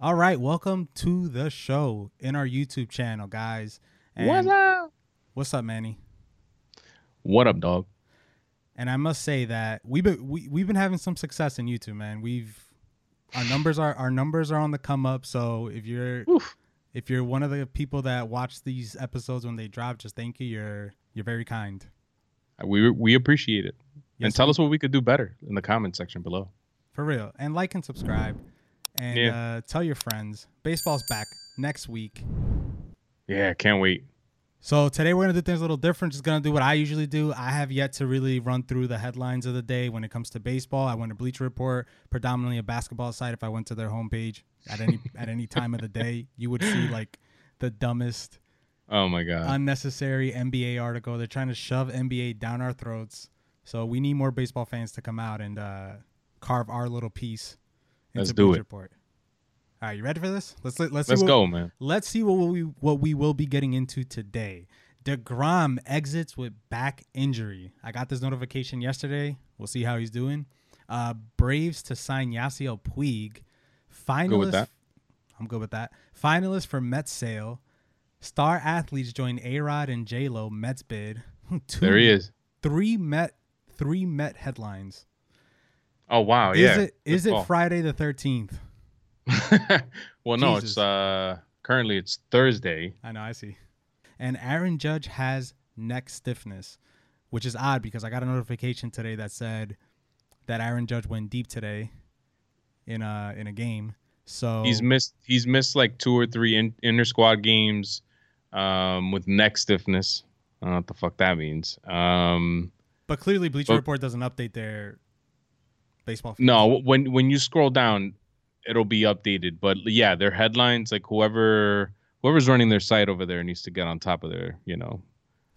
All right, welcome to the show in our YouTube channel, guys. And What's up? What's up, Manny? What up, dog? And I must say that we've been we, we've been having some success in YouTube, man. We've our numbers are our numbers are on the come up. So if you're Oof. if you're one of the people that watch these episodes when they drop, just thank you. You're you're very kind. Uh, we we appreciate it. Yes, and tell we- us what we could do better in the comment section below. For real. And like and subscribe. And Yeah. uh, tell your friends. Baseball's back next week. Yeah, can't wait. So today we're gonna do things a little different. Just gonna do what I usually do. I have yet to really run through the headlines of the day when it comes to baseball. I went to Bleacher Report, predominantly a basketball site. If I went to their homepage at any at any time of the day, you would see like the dumbest, Oh my god. unnecessary NBA article. They're trying to shove NBA down our throats. So we need more baseball fans to come out and uh, carve our little piece. Let's do it. Report. All right, you ready for this? Let's let's Let's what- go, man. Let's see what we what we will be getting into today. Degrom exits with back injury. I got this notification yesterday. We'll see how he's doing. Uh, Braves to sign Yasiel Puig. Finalist. Good with that. I'm good with that. Finalist for Mets sale. Star athletes join A Rod and J Lo Mets bid. Two, There he is. Three Met three Met headlines. Oh wow, is yeah. it is it. Friday the thirteenth? well, no, Jesus. it's uh currently it's Thursday. I know, I see. And Aaron Judge has neck stiffness, which is odd because I got a notification today that said that Aaron Judge went deep today in a in a game. So He's missed he's missed like two or three in, inter squad games um with neck stiffness. I don't know what the fuck that means. Um but clearly Bleacher but- Report doesn't update their baseball. feeds. No, when when you scroll down, it'll be updated. But yeah, their headlines, like whoever whoever's running their site over there needs to get on top of their, you know,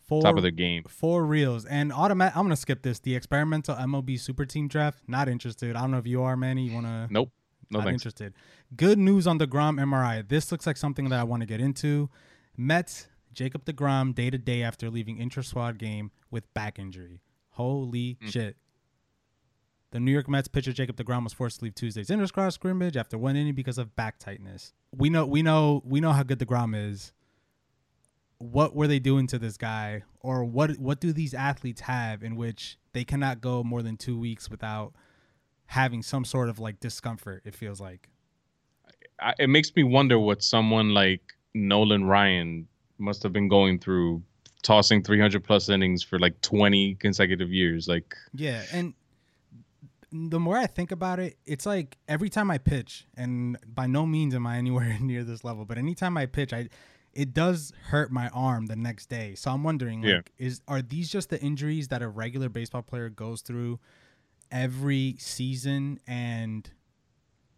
four, top of their game. four reels and automatic. I'm gonna skip this. The experimental MLB Super Team Draft. Not interested. I don't know if you are, Manny. You wanna? Nope. No not thanks. interested. Good news on DeGrom MRI. This looks like something that I want to get into. Mets, Jacob DeGrom, day to day after leaving intra squad game with back injury. Holy Hmm. shit. The New York Mets pitcher Jacob DeGrom was forced to leave Tuesday's inter squad scrimmage after one inning because of back tightness. We know we know we know how good DeGrom is. What were they doing to this guy or what what do these athletes have in which they cannot go more than 2 weeks without having some sort of like discomfort it feels like I, it makes me wonder what someone like Nolan Ryan must have been going through, tossing 300 plus innings for like 20 consecutive years. Like, yeah and the more i think about it it's like every time i pitch and by no means am i anywhere near this level but anytime i pitch i it does hurt my arm the next day. So i'm wondering like is are these just the injuries that a regular baseball player goes through every season? And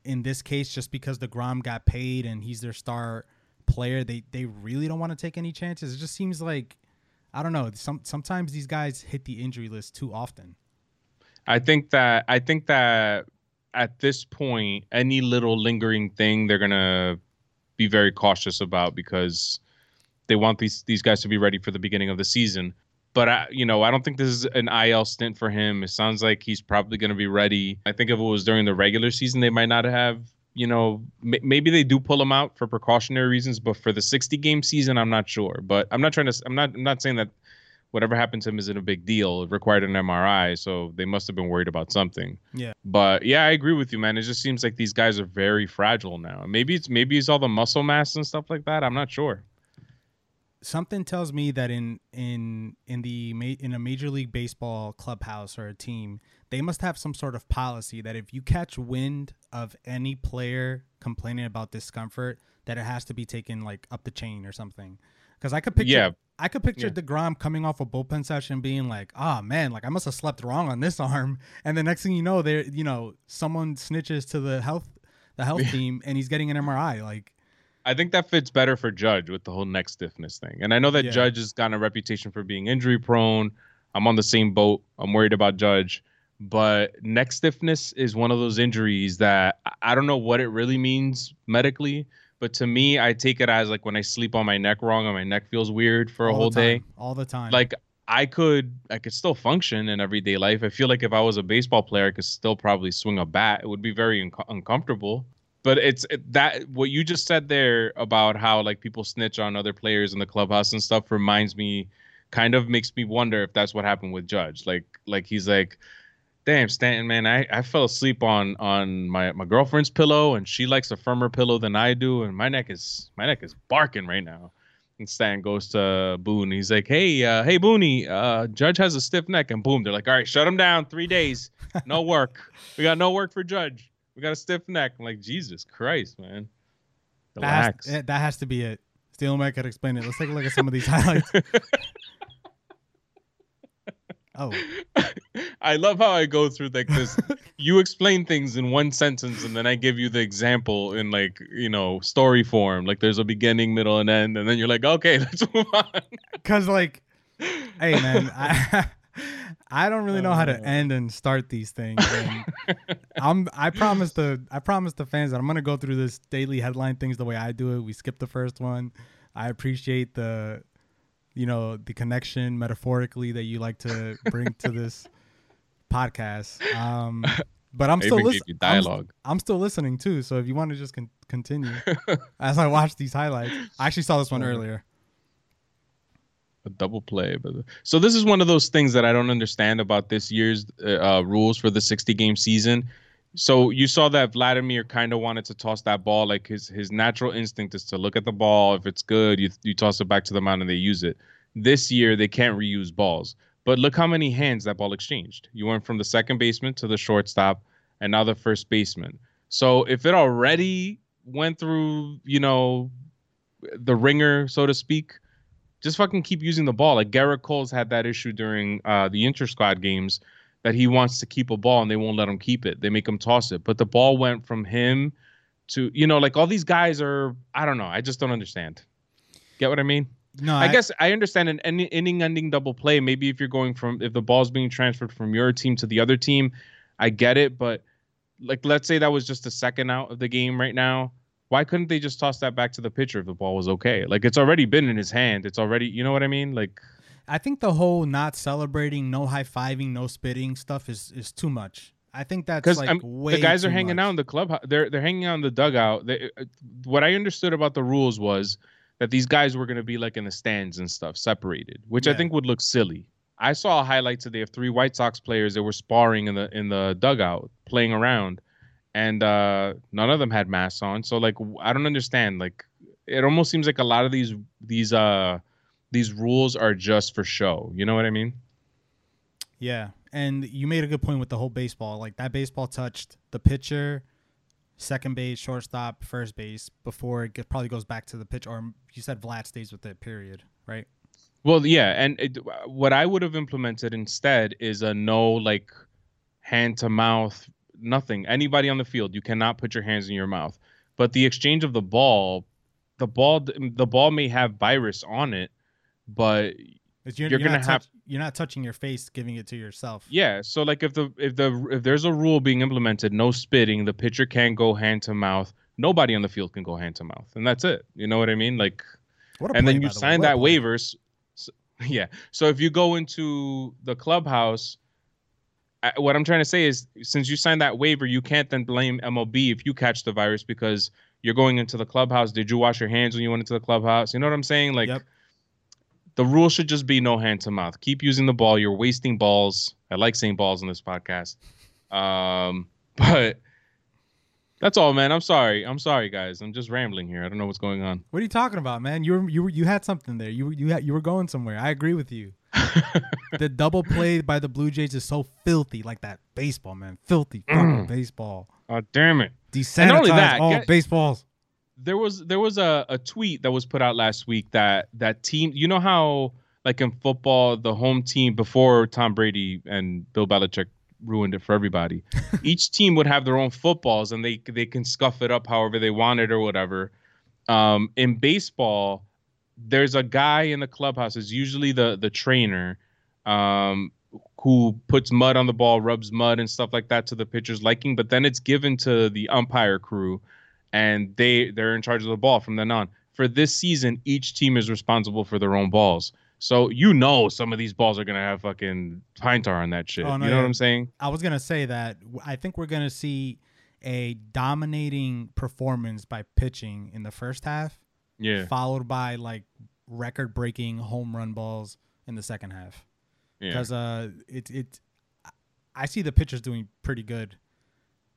in this case just because DeGrom got paid and he's their star player they they really don't want to take any chances? It just seems like i don't know some sometimes these guys hit the injury list too often I think that I think that at this point, any little lingering thing they're gonna be very cautious about because they want these these guys to be ready for the beginning of the season. But I, you know, I don't think this is an IL stint for him. It sounds like he's probably going to be ready. I think if it was during the regular season, they might not have. You know, m- maybe they do pull him out for precautionary reasons, but for the 60 game season, I'm not sure. But I'm not trying to. I'm not. I'm not saying that whatever happened to him isn't a big deal. It required an MRI, so they must have been worried about something. Yeah. But yeah, I agree with you, man. It just seems like these guys are very fragile now. Maybe it's maybe it's all the muscle mass and stuff like that. I'm not sure. something tells me that in in in the in a major league baseball clubhouse or a team they must have some sort of policy that if you catch wind of any player complaining about discomfort that it has to be taken like up the chain or something because i could picture Yeah. I could picture Yeah. DeGrom coming off a bullpen session being like oh man like i must have slept wrong on this arm and the next thing you know there you know someone snitches to the health the health Yeah. team and he's getting an mri like I think that fits better for Judge with the whole neck stiffness thing. And I know that Yeah. Judge has gotten a reputation for being injury prone. I'm on the same boat. I'm worried about Judge. But neck stiffness is one of those injuries that I don't know what it really means medically. But to me, I take it as like when I sleep on my neck wrong and my neck feels weird for a all whole day. all the time Like I could, I could still function in everyday life. I feel like if I was a baseball player, I could still probably swing a bat. It would be very unco uncomfortable. but it's it, that what you just said there about how like people snitch on other players in the clubhouse and stuff reminds me kind of makes me wonder if that's what happened with Judge. Like like he's like damn Stanton man, I, I fell asleep on on my, my girlfriend's pillow and she likes a firmer pillow than I do and my neck is my neck is barking right now. And Stan goes to Boone. He's like, "Hey, uh, hey, Booney, uh, Judge has a stiff neck." And boom, they're like, "All right, shut him down. Three days, no work. we got no work for Judge. We got a stiff neck." I'm like, Jesus Christ, man. Relax. That has, that has to be it. Steel Mac could explain it. Let's take a look at some of these highlights. Oh. I love how I go through like this. you explain things in one sentence, and then I give you the example in like you know story form. Like there's a beginning, middle, and end, and then you're like, okay, let's move on. Cause like, hey man, I I don't really know how to uh. end and start these things. I'm I promise the I promise the fans that I'm gonna go through this daily headline things the way I do it. We skip the first one. I appreciate the you know the connection metaphorically that you like to bring to this podcast. Um, but I'm still listening. Dialogue. I'm, I'm, still listening too. So if you want to just con- continue as I watch these highlights, I actually saw this one earlier. A double play, but so this is one of those things that I don't understand about this year's uh, uh rules for the 60 game season. So you saw that Vladimir kind of wanted to toss that ball. Like his his natural instinct is to look at the ball. If it's good, you you toss it back to the mound and they use it. This year they can't reuse balls. But look how many hands that ball exchanged. You went from the second baseman to the shortstop, and now the first baseman. So if it already went through, you know, the ringer, so to speak, just fucking keep using the ball. Like Gerrit Cole's had that issue during uh, the inter squad games that he wants to keep a ball and they won't let him keep it. They make him toss it. But the ball went from him to, you know, like all these guys are, I don't know. I just don't understand. Get what I mean? No, I, I guess I understand an inning ending double play. Maybe if you're going from, if the ball's being transferred from your team to the other team, I get it. But like, let's say that was just a second out of the game right now. Why couldn't they just toss that back to the pitcher if the ball was okay? Like, it's already been in his hand. It's already, you know what I mean? Like, I think the whole not celebrating, no high fiving, no spitting stuff is is too much. I think that's like the guys are hanging much. out in the club. They're they're hanging out in the dugout. They, uh, what I understood about the rules was that these guys were going to be like in the stands and stuff, separated, which yeah. I think would look silly. I saw highlights of they have three White Sox players that were sparring in the in the dugout, playing around, and uh, none of them had masks on. So like, I don't understand. Like, it almost seems like a lot of these these uh these rules are just for show. You know what I mean? Yeah. And you made a good point with the whole baseball. Like that baseball touched the pitcher, second base, shortstop, first base before it get, probably goes back to the pitch. Or you said Vlad stays with it, period, right? Well, yeah. And it, what I would have implemented instead is a no, like, hand to mouth, nothing. Anybody on the field, you cannot put your hands in your mouth. But the exchange of the ball, the ball, the ball may have virus on it but you're, you're, you're, gonna have you're not touching your face, giving it to yourself. Yeah. So like if the if the if there's a rule being implemented, no spitting, the pitcher can't go hand to mouth. Nobody on the field can go hand to mouth, and that's it. You know what I mean? Like, and play, then you sign that waivers. So, yeah. So if you go into the clubhouse, I, what I'm trying to say is, since you signed that waiver, you can't then blame MLB if you catch the virus because you're going into the clubhouse. Did you wash your hands when you went into the clubhouse? You know what I'm saying? Like. Yep the rule should just be no hand to mouth. Keep using the ball. You're wasting balls. I like saying balls in this podcast. Um, but that's all, man. I'm sorry. I'm sorry, guys. I'm just rambling here. I don't know what's going on. What are you talking about, man? You were you were, you had something there. You you had, you were going somewhere. I agree with you. the double play by the Blue Jays is so filthy, like that baseball, man. Filthy mm. baseball. Oh damn it! Desanitize and not only that, all get, baseballs there was there was a, a tweet that was put out last week that that team you know how like in football the home team before Tom Brady and Bill Belichick ruined it for everybody. Each team would have their own footballs and they they can scuff it up however they want it or whatever. Um, in baseball, there's a guy in the clubhouse. is usually the the trainer um, who puts mud on the ball, rubs mud and stuff like that to the pitcher's liking. But then it's given to the umpire crew and they they're in charge of the ball from then on. For this season, each team is responsible for their own balls. So you know some of these balls are gonna have fucking pine tar on that shit. Oh, no, you know yeah. what I'm saying? I was gonna say that I think we're gonna see a dominating performance by pitching in the first half, Yeah. followed by like record breaking home run balls in the second half. Yeah. Because uh, it it, I see the pitchers doing pretty good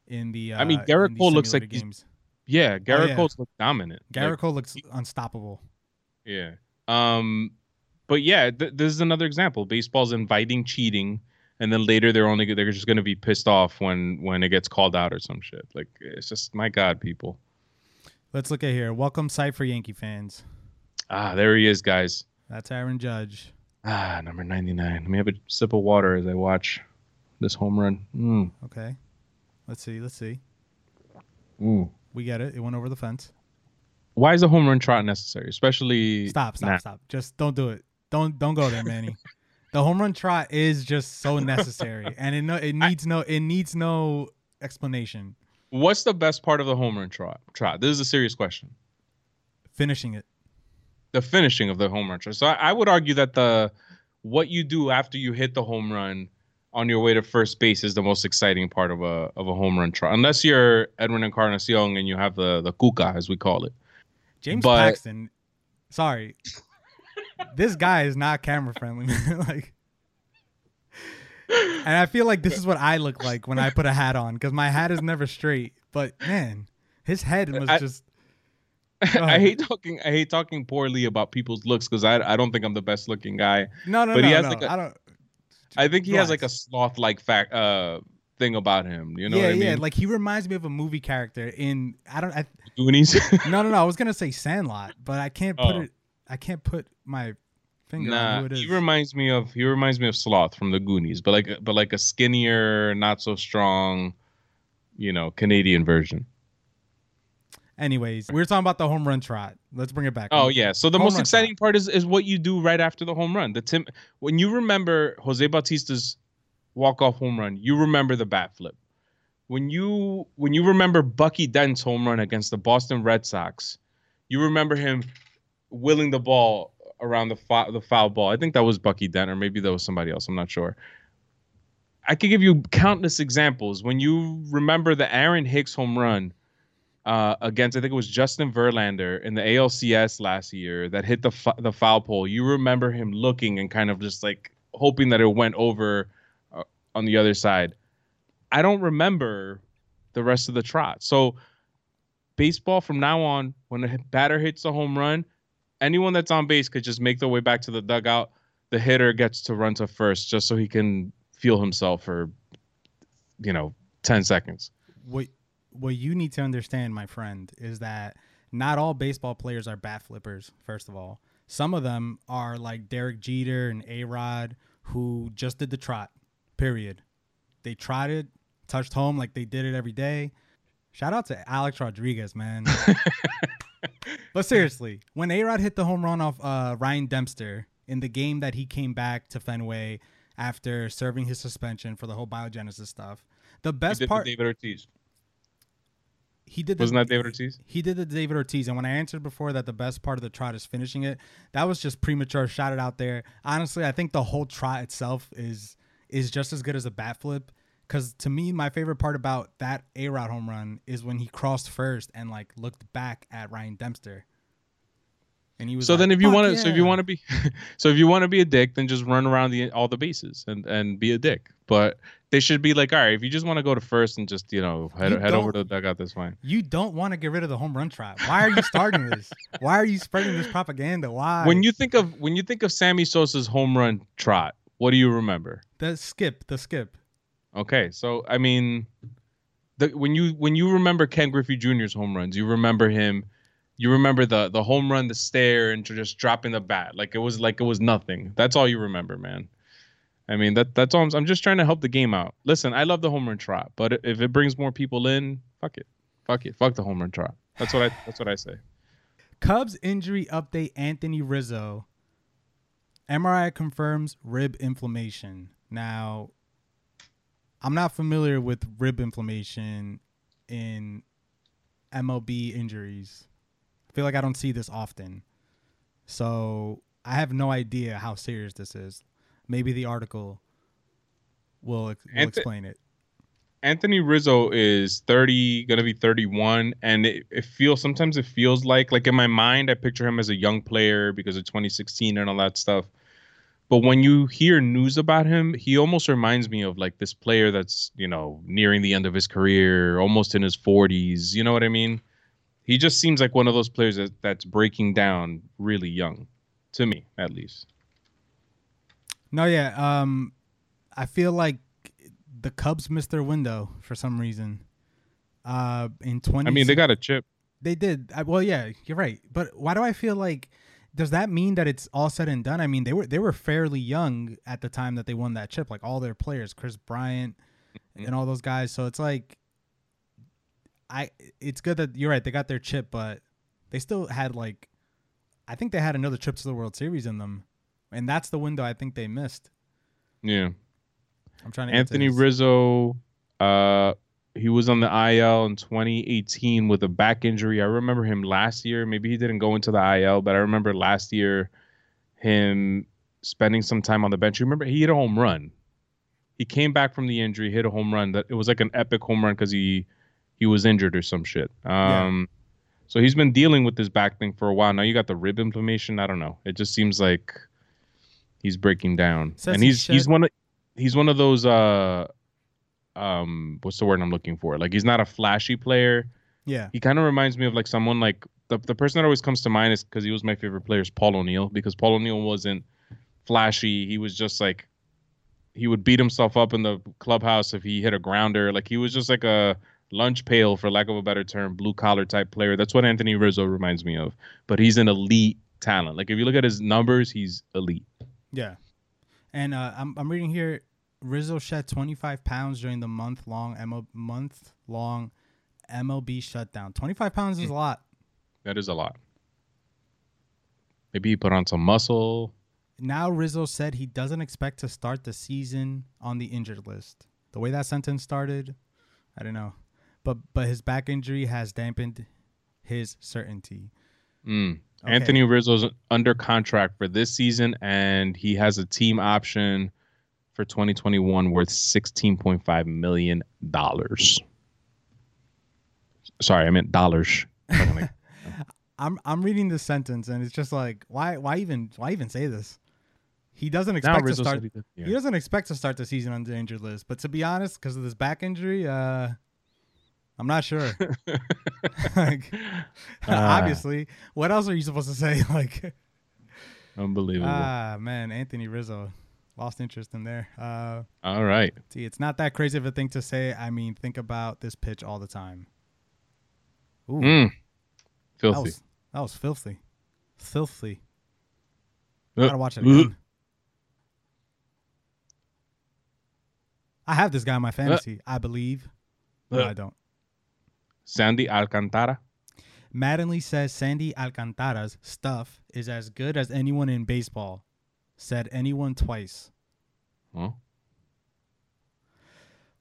in the. Uh, I mean, Gerrit Cole looks like simulated he's- games. Yeah. Gerrit yeah. Cole's look dominant. Like, Cole looks unstoppable. Yeah. Um, but yeah, th- this is another example. Baseball's inviting cheating, and then later they're only they're just going to be pissed off when when it gets called out or some shit. Like it's just my god, people. Let's look at here. Welcome site for Yankee fans. Ah, there he is, guys. That's Aaron Judge. Ah, number ninety nine. Let me have a sip of water as I watch this home run. Mm. Okay. Let's see. Let's see. Mm. We get it. It went over the fence. Why is a home run trot necessary, especially? Stop, stop, now? stop. Just don't do it. Don't don't go there, Manny. the home run trot is just so necessary, and it no it needs no it needs no explanation. What's the best part of the home run trot? Trot. This is a serious question. Finishing it. the finishing of the home run. trot. So I, I would argue that the what you do after you hit the home run on your way to first base is the most exciting part of a of a home run trot. Unless you're Edwin Encarnacion and you have the the kuka as we call it. James But- Paxton. Sorry, this guy is not camera friendly, like, and I feel like this is what I look like when I put a hat on because my hat is never straight. But man, his head was I- just. I hate talking I hate talking poorly about people's looks because I I don't think I'm the best looking guy. No, no, But no, he has no. like a- I don't. I think he has like a sloth like fact uh thing about him. You know yeah, what I mean? yeah. Like he reminds me of a movie character in. I don't. I, Goonies. no, no, no. I was gonna say Sandlot, but I can't put Oh. it. I can't put my finger on who it is. he reminds me of he reminds me of Sloth from the Goonies, but like but like a skinnier, not so strong, you know, Canadian version. Anyways, we were talking about the home run trot. Let's bring it back. Oh yeah, so the Home most exciting part is is what you do right after the home run. The Tim when you remember Jose Bautista's walk off home run, you remember the bat flip. When you when you remember Bucky Dent's home run against the Boston Red Sox, you remember him willing the ball around the fou- the foul ball. I think that was Bucky Dent, or maybe that was somebody else. I'm not sure. I could give you countless examples. When you remember the Aaron Hicks home run uh, against, I think it was Justin Verlander in the ALCS last year that hit the f- the foul pole. You remember him looking and kind of just like hoping that it went over uh, on the other side. I don't remember the rest of the trot. So baseball from now on, when a batter hits a home run, anyone that's on base could just make their way back to the dugout. The hitter gets to run to first just so he can feel himself for, you know, 10 seconds. what what you need to understand, my friend, is that not all baseball players are bat flippers. First of all, some of them are like Derek Jeter and A Rod, who just did the trot. Period. They trotted, touched home like they did it every day. Shout out to Alex Rodriguez, man. but seriously, when A Rod hit the home run off uh, Ryan Dempster in the game that he came back to Fenway after serving his suspension for the whole biogenesis stuff, the He best part David Ortiz. He did the, Wasn't that David Ortiz? he did the David Ortiz, and when I answered before that the best part of the trot is finishing it, that was just premature. Shot it out there. Honestly, I think the whole trot itself is is just as good as a bat flip. Because to me, my favorite part about that A Rod home run is when he crossed first and like looked back at Ryan Dempster, and he was. So like, then, if you want to, so if you want to be, so if you want to be a dick, then just run around the all the bases and and be a dick. But they should be like, all right, if you just want to go to first and just you know head You head over to the dugout, that's fine. you don't want to get rid of the home run trot. Why are you starting this? Why are you spreading this propaganda? Why? When you think of when you think of Sammy Sosa's home run trot, what do you remember? the skip, the skip. Okay, so I mean, the when you when you remember Ken Griffey Jr.'s home runs, you remember him. You remember the the home run, the stare, and just dropping the bat like it was like it was nothing. That's all you remember, man. I mean that that's all. I'm, I'm just trying to help the game out. Listen, I love the home run trot, but if it brings more people in, fuck it, fuck it, fuck the home run trot. That's what I that's what I say. Cubs injury update Anthony Rizzo. MRI confirms rib inflammation. Now, I'm not familiar with rib inflammation in MLB injuries. I feel like I don't see this often. So I have no idea how serious this is. Maybe the article will, will explain it. Anthony Rizzo is 30, gonna be 31, and it, it feels sometimes it feels like like in my mind I picture him as a young player because of 2016 and all that stuff. But when you hear news about him, he almost reminds me of like this player that's you know nearing the end of his career, almost in his 40s. You know what I mean? He just seems like one of those players that, that's breaking down really young, to me at least. No, yeah. Um, I feel like the Cubs missed their window for some reason. Uh, in twenty. I mean, they got a chip. They did. I, well, yeah, you're right. But why do I feel like? Does that mean that it's all said and done? I mean, they were they were fairly young at the time that they won that chip. Like all their players, Kris Bryant, Mhm. and all those guys. So it's like, I. It's good that you're right. They got their chip, but they still had like, I think they had another trip to the World Series in them, and that's the window I think they missed. Yeah. I'm trying to Anthony Rizzo, uh, he was on the IL in 2018 with a back injury. I remember him last year. Maybe he didn't go into the IL, but I remember last year him spending some time on the bench. You remember he hit a home run. He came back from the injury, hit a home run. That it was like an epic home run because he he was injured or some shit. Yeah. Um, so he's been dealing with this back thing for a while. Now you got the rib inflammation. I don't know. It just seems like he's breaking down, Says and he he's he's one of he's one of those uh um what's the word I'm looking for? Like he's not a flashy player. Yeah. He kind of reminds me of like someone like the the person that always comes to mind is because he was my favorite player is Paul O'Neill because Paul O'Neill wasn't flashy. He was just like he would beat himself up in the clubhouse if he hit a grounder. Like he was just like a lunch pail, for lack of a better term, blue collar type player. That's what Anthony Rizzo reminds me of. But he's an elite talent. Like if you look at his numbers, he's elite. Yeah. And uh, I'm I'm reading here Rizzo shed 25 pounds during the month long ML, month long MLB shutdown. 25 pounds is a lot. That is a lot. Maybe he put on some muscle. Now Rizzo said he doesn't expect to start the season on the injured list. The way that sentence started, I don't know. But but his back injury has dampened his certainty. Mm. Okay. Anthony Rizzo's under contract for this season, and he has a team option for 2021 worth 16.5 million dollars. Sorry, I meant dollars. I'm I'm reading this sentence and it's just like why why even why even say this? He doesn't expect to start he did- yeah. He doesn't expect to start the season on the injured list, but to be honest, because of this back injury, uh, I'm not sure. like, Ah. obviously, what else are you supposed to say? Like, Unbelievable. ah, man, Anthony Rizzo lost interest in there. Uh, All right. see, it's not that crazy of a thing to say. I mean, think about this pitch all the time. Ooh, Mm. that Filthy. was that was filthy, filthy. Uh, Gotta watch it uh, again. I have this guy in my fantasy. I believe. No, Uh. I don't. Sandy Alcantara. Mattingly says Sandy Alcantara's stuff is as good as anyone in baseball. Said anyone twice. Oh.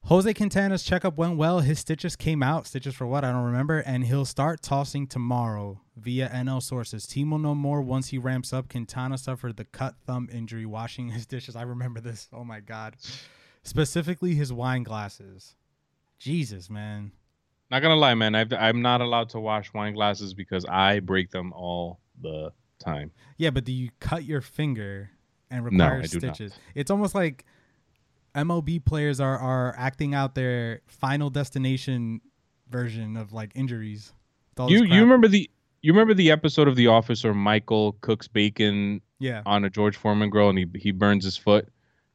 Jose Quintana's checkup went well. His stitches came out. Stitches for what? I don't remember. And he'll start tossing tomorrow via NL sources. Team will know more once he ramps up. Quintana suffered the cut thumb injury washing his dishes. I remember this. Oh my God. Specifically his wine glasses. Jesus, man. Not gonna lie, man. I've, I'm not allowed to wash wine glasses because I break them all the time. Yeah, but do you cut your finger and No, require I do not. stitches? It's almost like MLB players are are acting out their final destination version of like injuries. with all this You you remember the you remember the episode of The Office where Michael cooks bacon Yeah. on a George Foreman grill and he he burns his foot?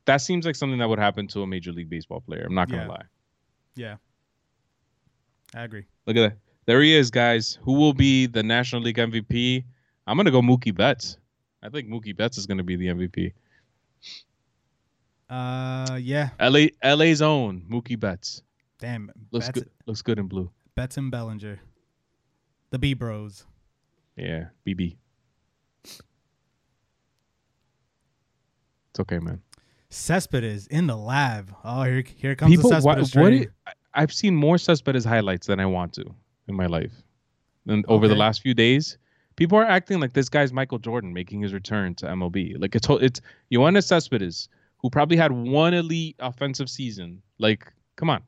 That seems like something that would happen to a major league baseball player. I'm not gonna Yeah. lie. Yeah. I agree. Look at that. There he is, guys. Who will be the National League MVP? I'm gonna go Mookie Betts. I think Mookie Betts is gonna be the MVP. Uh yeah. LA LA's own Mookie Betts. Damn. Looks Betts, good. Looks good in blue. Betts and Bellinger. The B Bros. Yeah, BB. It's okay, man. Cespedes in the lab. Oh, here here comes People, the what, Cespedes what train. I've seen more Cespedes highlights than I want to in my life. And over the last few days, people are acting like this guy's Michael Jordan making his return to MLB. Like it's it's Yoenis Cespedes, who probably had one elite offensive season. Like, come on.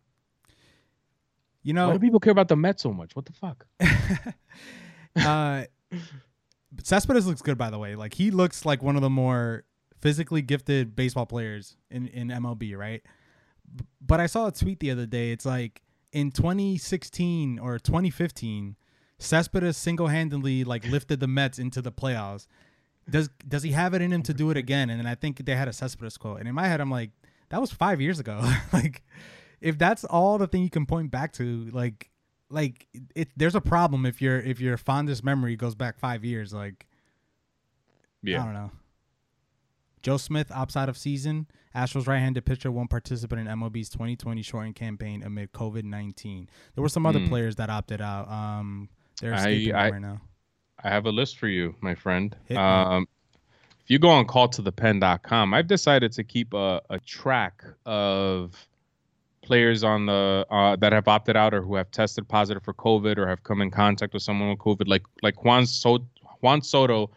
You know, Why do people care about the Mets so much? What the fuck? uh, Cespedes looks good, by the way. Like he looks like one of the more physically gifted baseball players in in MLB, right? But I saw a tweet the other day. It's like in 2016 or 2015, Cespedes single handedly like lifted the Mets into the playoffs. Does does he have it in him to do it again? And then I think they had a Cespedes quote, and in my head, I'm like, that was five years ago. like, if that's all the thing you can point back to, like, like it, there's a problem if your if your fondest memory goes back five years. Like, yeah, I don't know. Joe Smith opts out of season. Astros right-handed pitcher won't participate in MLB's 2020 shortened campaign amid COVID-19. There were some other Hmm. players that opted out. Um, they're I- escaping me I- right now. I have a list for you, my friend. Um, if you go on calltothepen.com, I've decided to keep a, a track of players on the uh, that have opted out or who have tested positive for COVID or have come in contact with someone with COVID. Like like Juan so- Juan Soto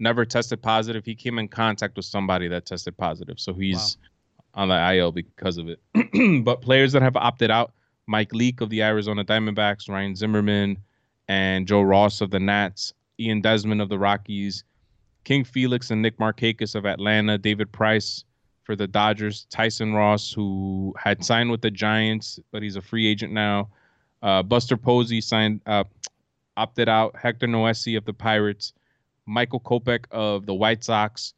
never tested positive. He came in contact with somebody that tested positive, so he's on the IL because of it. but players that have opted out: Mike Leake of the Arizona Diamondbacks, Ryan Zimmerman, and Joe Ross of the Nats, Ian Desmond of the Rockies, King Felix and Nick Markakis of Atlanta, David Price for the Dodgers, Tyson Ross, who had signed with the Giants, but he's a free agent now. Uh, Buster Posey signed, uh, opted out. Hector Noesi of the Pirates, Michael Kopech of the White Sox,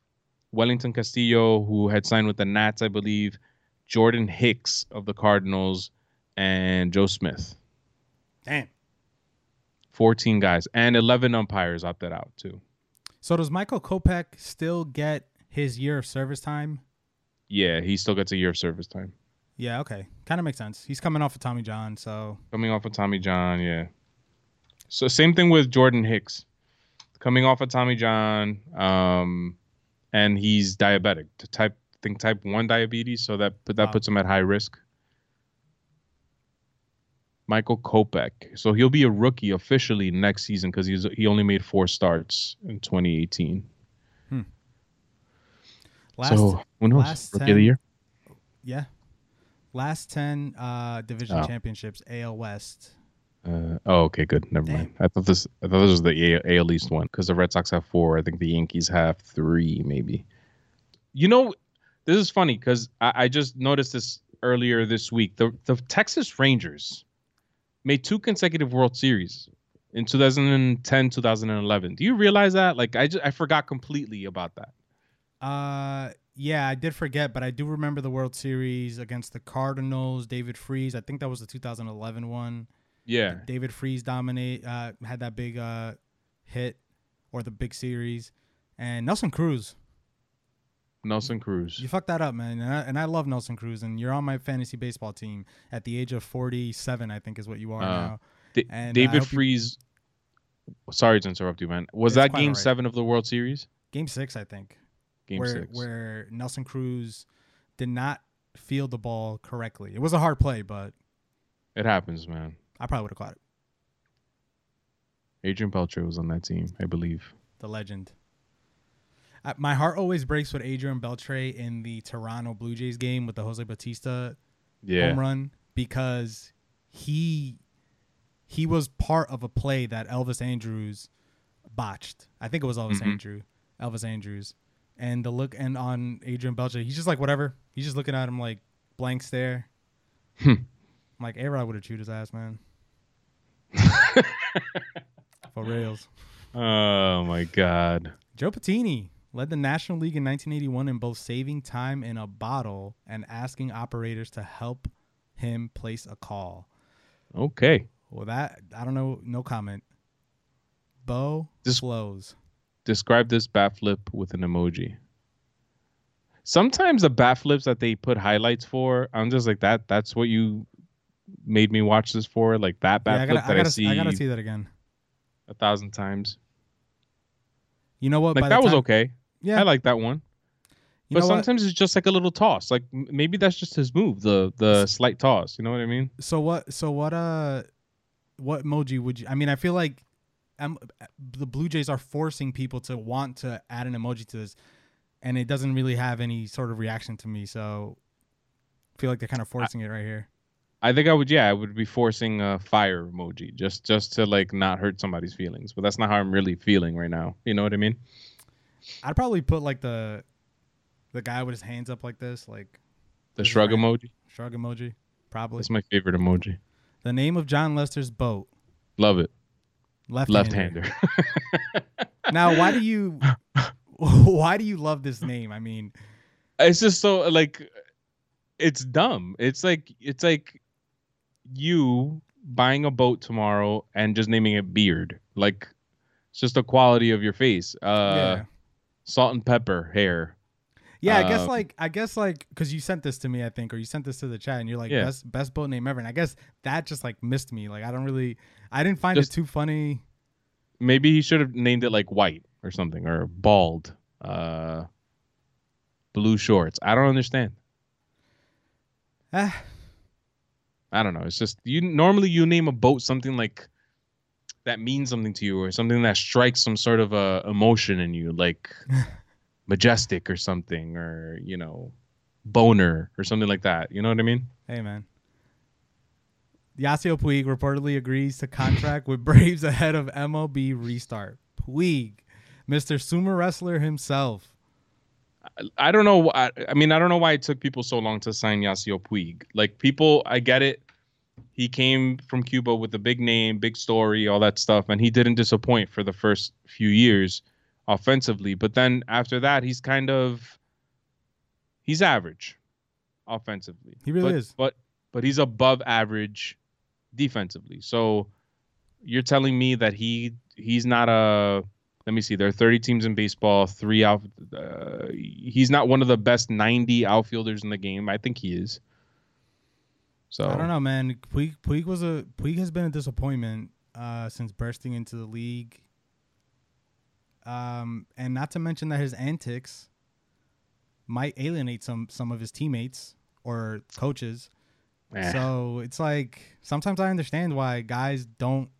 Wellington Castillo, who had signed with the Nats, I believe, Jordan Hicks of the Cardinals, and Joe Smith. Damn. 14 guys and 11 umpires opted out too. So does Michael Kopech still get his year of service time? Yeah, he still gets a year of service time. Yeah, okay. Kind of makes sense. He's coming off of Tommy John, so Coming off of Tommy John, yeah. So same thing with Jordan Hicks. Coming off of Tommy John, um, and he's diabetic. To type I think type one diabetes, so that but that Wow. puts him at high risk. Michael Kopech. So he'll be a rookie officially next season because he's he only made four starts in 2018. last so who knows? last Rookie of the 10 year. yeah. Last 10 uh division Oh. championships AL West. Uh, oh, okay, good. Never Damn. mind. I thought this. I thought this was the A- AL East one because the Red Sox have four. I think the Yankees have three, maybe. You know, this is funny because I, I just noticed this earlier this week. The the Texas Rangers made two consecutive World Series in 2010, 2011. Do you realize that? Like, I just I forgot completely about that. Uh yeah, I did forget, but I do remember the World Series against the Cardinals, David Freese. I think that was the 2011 one. Yeah, David Freese dominate uh had that big uh hit or the big series. And Nelson Cruz. Nelson Cruz. You fucked that up, man. And I, and I love Nelson Cruz and you're on my fantasy baseball team at the age of 47, I think is what you are Uh, now. Da- and, uh, David hope you- Freese. Sorry to interrupt you, man. Was that Game alright. Seven of the World Series? Game 6, I think. Game where Six. where Nelson Cruz did not field the ball correctly. It was a hard play, but It happens, man. I probably would have caught it. Adrian Beltre was on that team, I believe. The legend. My heart always breaks with Adrian Beltre in the Toronto Blue Jays game with the Jose Bautista Yeah. home run because he he was part of a play that Elvis Andrus botched. I think it was Elvis Mhm. Andrew, Elvis Andrus, and the look and on Adrian Beltre, he's just like whatever. He's just looking at him like blank stare. Hmm. I'm like, A Rod would have chewed his ass, man. For reals. Oh my God. Joe Patini led the National League in 1981 in both saving time in a bottle and asking operators to help him place a call. Okay. Well, that I don't know. No comment. Bo This- flows. Describe this bat flip with an emoji. Sometimes the bat flips that they put highlights for, I'm just like that. That's what you made me watch this for, like that bat Yeah, I gotta, that I, I, gotta, see I gotta see that again. a thousand times. You know what? Like that was okay. Yeah, I like that one. you but know what? sometimes it's just like a little toss. Like maybe that's just his move, the the slight toss. You know what I mean? So what? So what? Uh, what emoji would you? I mean, I feel like, um, the Blue Jays are forcing people to want to add an emoji to this, and it doesn't really have any sort of reaction to me. So, I feel like they're kind of forcing it right here. I think I would. Yeah, I would be forcing a fire emoji just just to like not hurt somebody's feelings. But that's not how I'm really feeling right now. You know what I mean? I'd probably put like the the guy with his hands up like this, like The shrug right. emoji. shrug emoji. Probably. That's my favorite emoji. The name of Jon Lester's boat. Love it. Left Left-hander. now, why do you why do you love this name? I mean, it's just so like it's dumb. It's like it's like you buying a boat tomorrow and just naming it beard. Like it's just the quality of your face. Uh yeah. salt and pepper hair. Yeah, I guess um, like I guess like because you sent this to me, I think, or you sent this to the chat, and you're like Yeah. best best boat name ever, and I guess that just like missed me. Like I don't really, I didn't find Just- it too funny. Maybe he should have named it like white or something or bald. Uh blue shorts. I don't understand. Ah, I don't know. It's just you normally you name a boat something like that means something to you or something that strikes some sort of a emotion in you, like majestic or something, or you know, boner or something like that. You know what I mean? hey man. Yasiel Puig reportedly agrees to contract with Braves ahead of MLB restart. Puig, Mr. Sumo wrestler himself. I don't know. I, I mean, I don't know why it took people so long to sign Yasiel Puig. Like people, I get it. He came from Cuba with a big name, big story, all that stuff, and he didn't disappoint for the first few years offensively. But then after that, he's kind of he's average offensively. He really But- is. But but he's above average defensively. So you're telling me that he he's not a let me see. There are 30 teams in baseball. Three out. Uh, he's not one of the best 90 outfielders in the game. I think he is. So I don't know, man. Puig, Puig was a Puig has been a disappointment uh, since bursting into the league. Um, and not to mention that his antics might alienate some some of his teammates or coaches. Eh. So it's like sometimes I understand why guys don't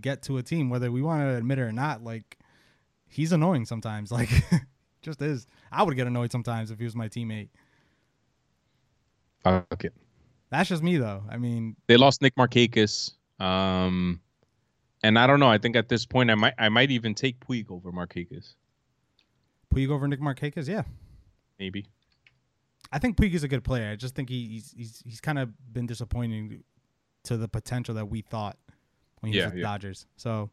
get to a team, whether we want to admit it or not. Like he's annoying sometimes. Like just is. I would get annoyed sometimes if he was my teammate. Fuck it. That's just me though. I mean, They lost Nick Markakis. Um, and I don't know. I think at this point, I might I might even take Puig over Markakis. Puig over Nick Markakis, yeah. Maybe. I think Puig is a good player. I just think he, he's he's he's kind of been disappointing to the potential that we thought when he Yeah, was with yeah. Dodgers. So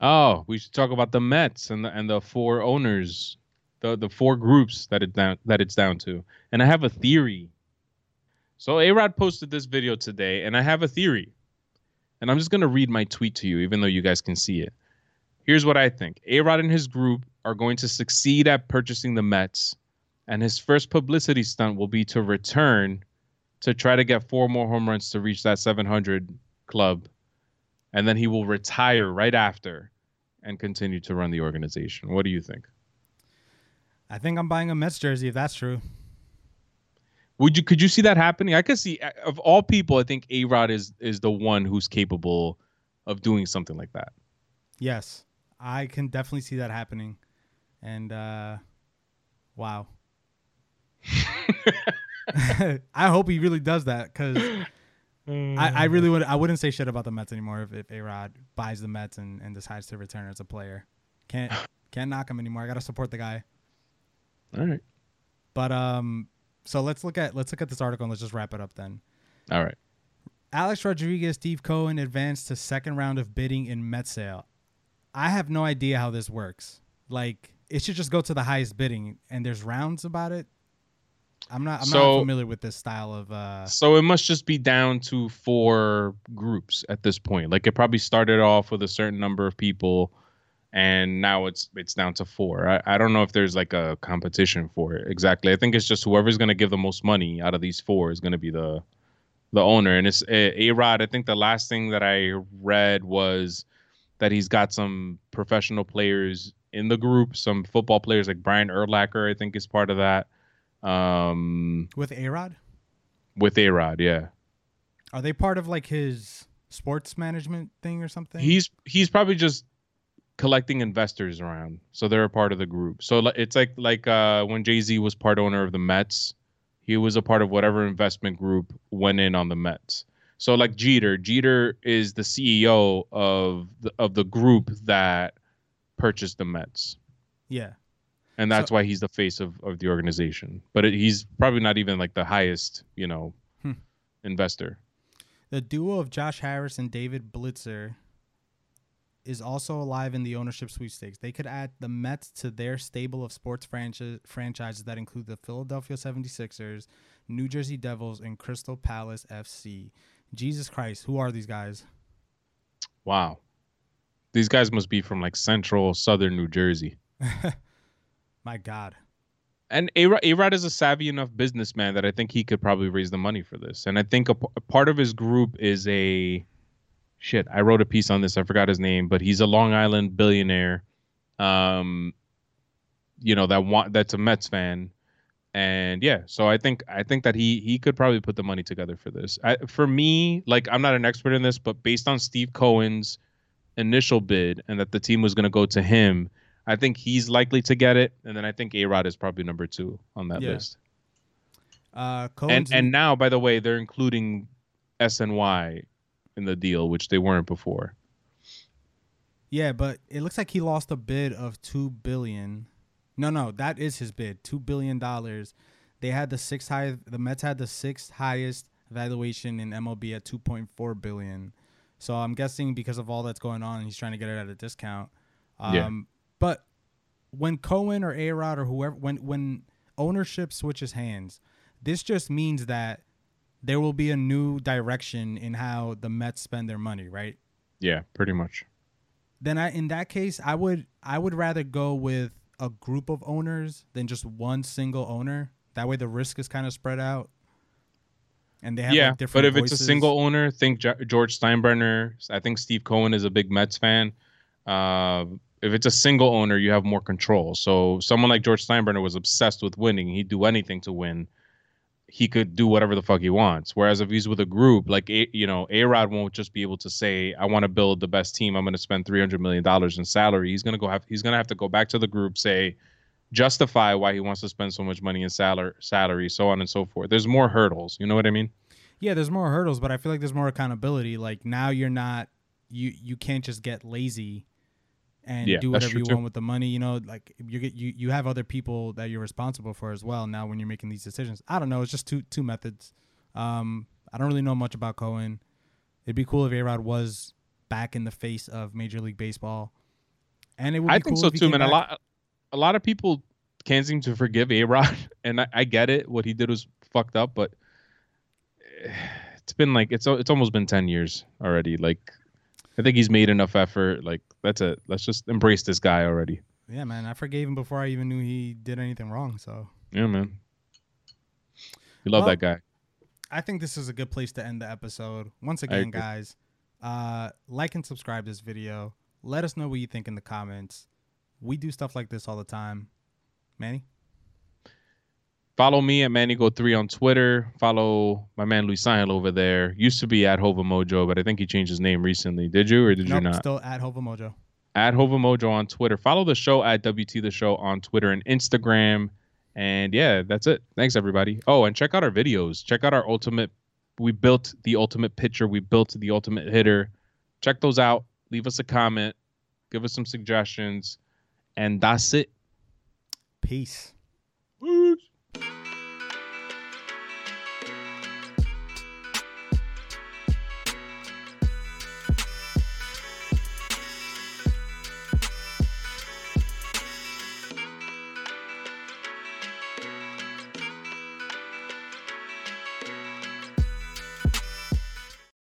Oh, we should talk about the Mets and the and the four owners, the the four groups that it down that it's down to. And I have a theory. So A Rod posted this video today, and I have a theory. And I'm just gonna read my tweet to you, even though you guys can see it. Here's what I think. A Rod and his group are going to succeed at purchasing the Mets, and his first publicity stunt will be to return to try to get four more home runs to reach that 700 club and then he will retire right after and continue to run the organization. What do you think? I think I'm buying a Mets jersey if that's true. Would you could you see that happening? I could see of all people, I think A Rod is is the one who's capable of doing something like that. Yes, I can definitely see that happening. And uh, wow, I hope he really does that because I, I really would. I wouldn't say shit about the Mets anymore if, if A Rod buys the Mets and, and decides to return as a player. Can't can't knock him anymore. I gotta support the guy. all right. But um, so let's look at let's look at this article and let's just wrap it up then. All right. Alex Rodriguez, Steve Cohen advanced to second round of bidding in Met sale. I have no idea how this works. Like it should just go to the highest bidding, and there's rounds about it. I'm not. I'm So- not familiar with this style of. uh So it must just be down to four groups at this point. Like it probably started off with a certain number of people and now it's it's down to four. I, I don't know if there's like a competition for it exactly. I think it's just whoever's gonna give the most money out of these four is gonna be the the owner. And it's A Rod. I think the last thing that I read was that he's got some professional players in the group, some football players like Brian Urlacher, I think is part of that. Um With A Rod, with A Rod, yeah. are they part of like his sports management thing or something? He's he's probably just collecting investors around, so they're a part of the group. So it's like like uh, when Jay Z was part owner of the Mets, he was a part of whatever investment group went in on the Mets. So like Jeter, Jeter is the CEO of the, of the group that purchased the Mets. Yeah. And that's So- why he's the face of, of the organization. But it, he's probably not even like the highest, you know, Hmm. investor. The duo of Josh Harris and David Blitzer is also alive in the ownership sweepstakes. They could add the Mets to their stable of sports franchise, franchises that include the Philadelphia 76ers, New Jersey Devils, and Crystal Palace FC. Jesus Christ, who are these guys? Wow. These guys must be from like central southern New Jersey. My God. And A Rod is a savvy enough businessman that I think he could probably raise the money for this. And I think a, part of his group is a shit. I wrote a piece on this. I forgot his name, but he's a Long Island billionaire. Um, you know that want that's a Mets fan, and yeah. So I think I think that he he could probably put the money together for this. I, for me, like I'm not an expert in this, but based on Steve Cohen's initial bid and that the team was going to go to him. I think he's likely to get it, and then I think A Rod is probably number two on that Yeah. list. Uh, And and now, by the way, they're including SNY in the deal, which they weren't before. Yeah, but it looks like he lost a bid of two billion. No, no, that is his bid, two billion dollars. They had the sixth high. The Mets had the sixth highest valuation in MLB at two point four billion. So I'm guessing because of all that's going on, he's trying to get it at a discount. Um, Yeah. But when Cohen or A Rod or whoever, when when ownership switches hands, this just means that there will be a new direction in how the Mets spend their money, right? Yeah, pretty much. then I in that case I would I would rather go with a group of owners than just one single owner. That way the risk is kind of spread out. And they have yeah, like different but if it's a single owner, think George Steinbrenner. I think Steve Cohen is a big Mets fan. Uh, if it's a single owner, you have more control. So someone like George Steinbrenner was obsessed with winning. He'd do anything to win. He could do whatever the fuck he wants. Whereas if he's with a group, like you know, A Rod won't just be able to say, "I want to build the best team. I'm going to spend 300 million dollars in salary." He's going to go have he's to have to go back to the group, say, justify why he wants to spend so much money in salary, salary, so on and so forth. There's more hurdles. You know what I mean? Yeah, there's more hurdles, but I feel like there's more accountability. Like now you're not you you can't just get lazy and Yeah, do whatever you too. want with the money. You know, like you get you you have other people that you're responsible for as well. Now when you're making these decisions, I don't know. It's just two two methods. Um, I don't really know much about Cohen. It'd be cool if A Rod was back in the face of Major League Baseball, and it would. Be I think cool so too, man. A lot, a lot of people can't seem to forgive A Rod, and I, I get it. What he did was fucked up, but it's been like it's it's almost been ten years already. Like, I think he's made enough effort. Like, that's it. Let's just embrace this guy already. Yeah, man. I forgave him before I even knew he did anything wrong. So Yeah, man. You love Well, that guy. I think this is a good place to end the episode. Once again, guys, uh, like and subscribe this video. Let us know what you think in the comments. We do stuff like this all the time. Manny? Follow me at Manigo3 on Twitter. Follow my man Luis Sahel over there. Used to be at Hova Mojo, but I think he changed his name recently. Did you or did you not? still at Hova Mojo. at Hova Mojo on Twitter. Follow the show at WT the Show on Twitter and Instagram. And yeah, that's it. Thanks everybody. Oh, and check out our videos. Check out our ultimate. We built the ultimate pitcher. We built the ultimate hitter. Check those out. Leave us a comment. Give us some suggestions. And that's it. Peace.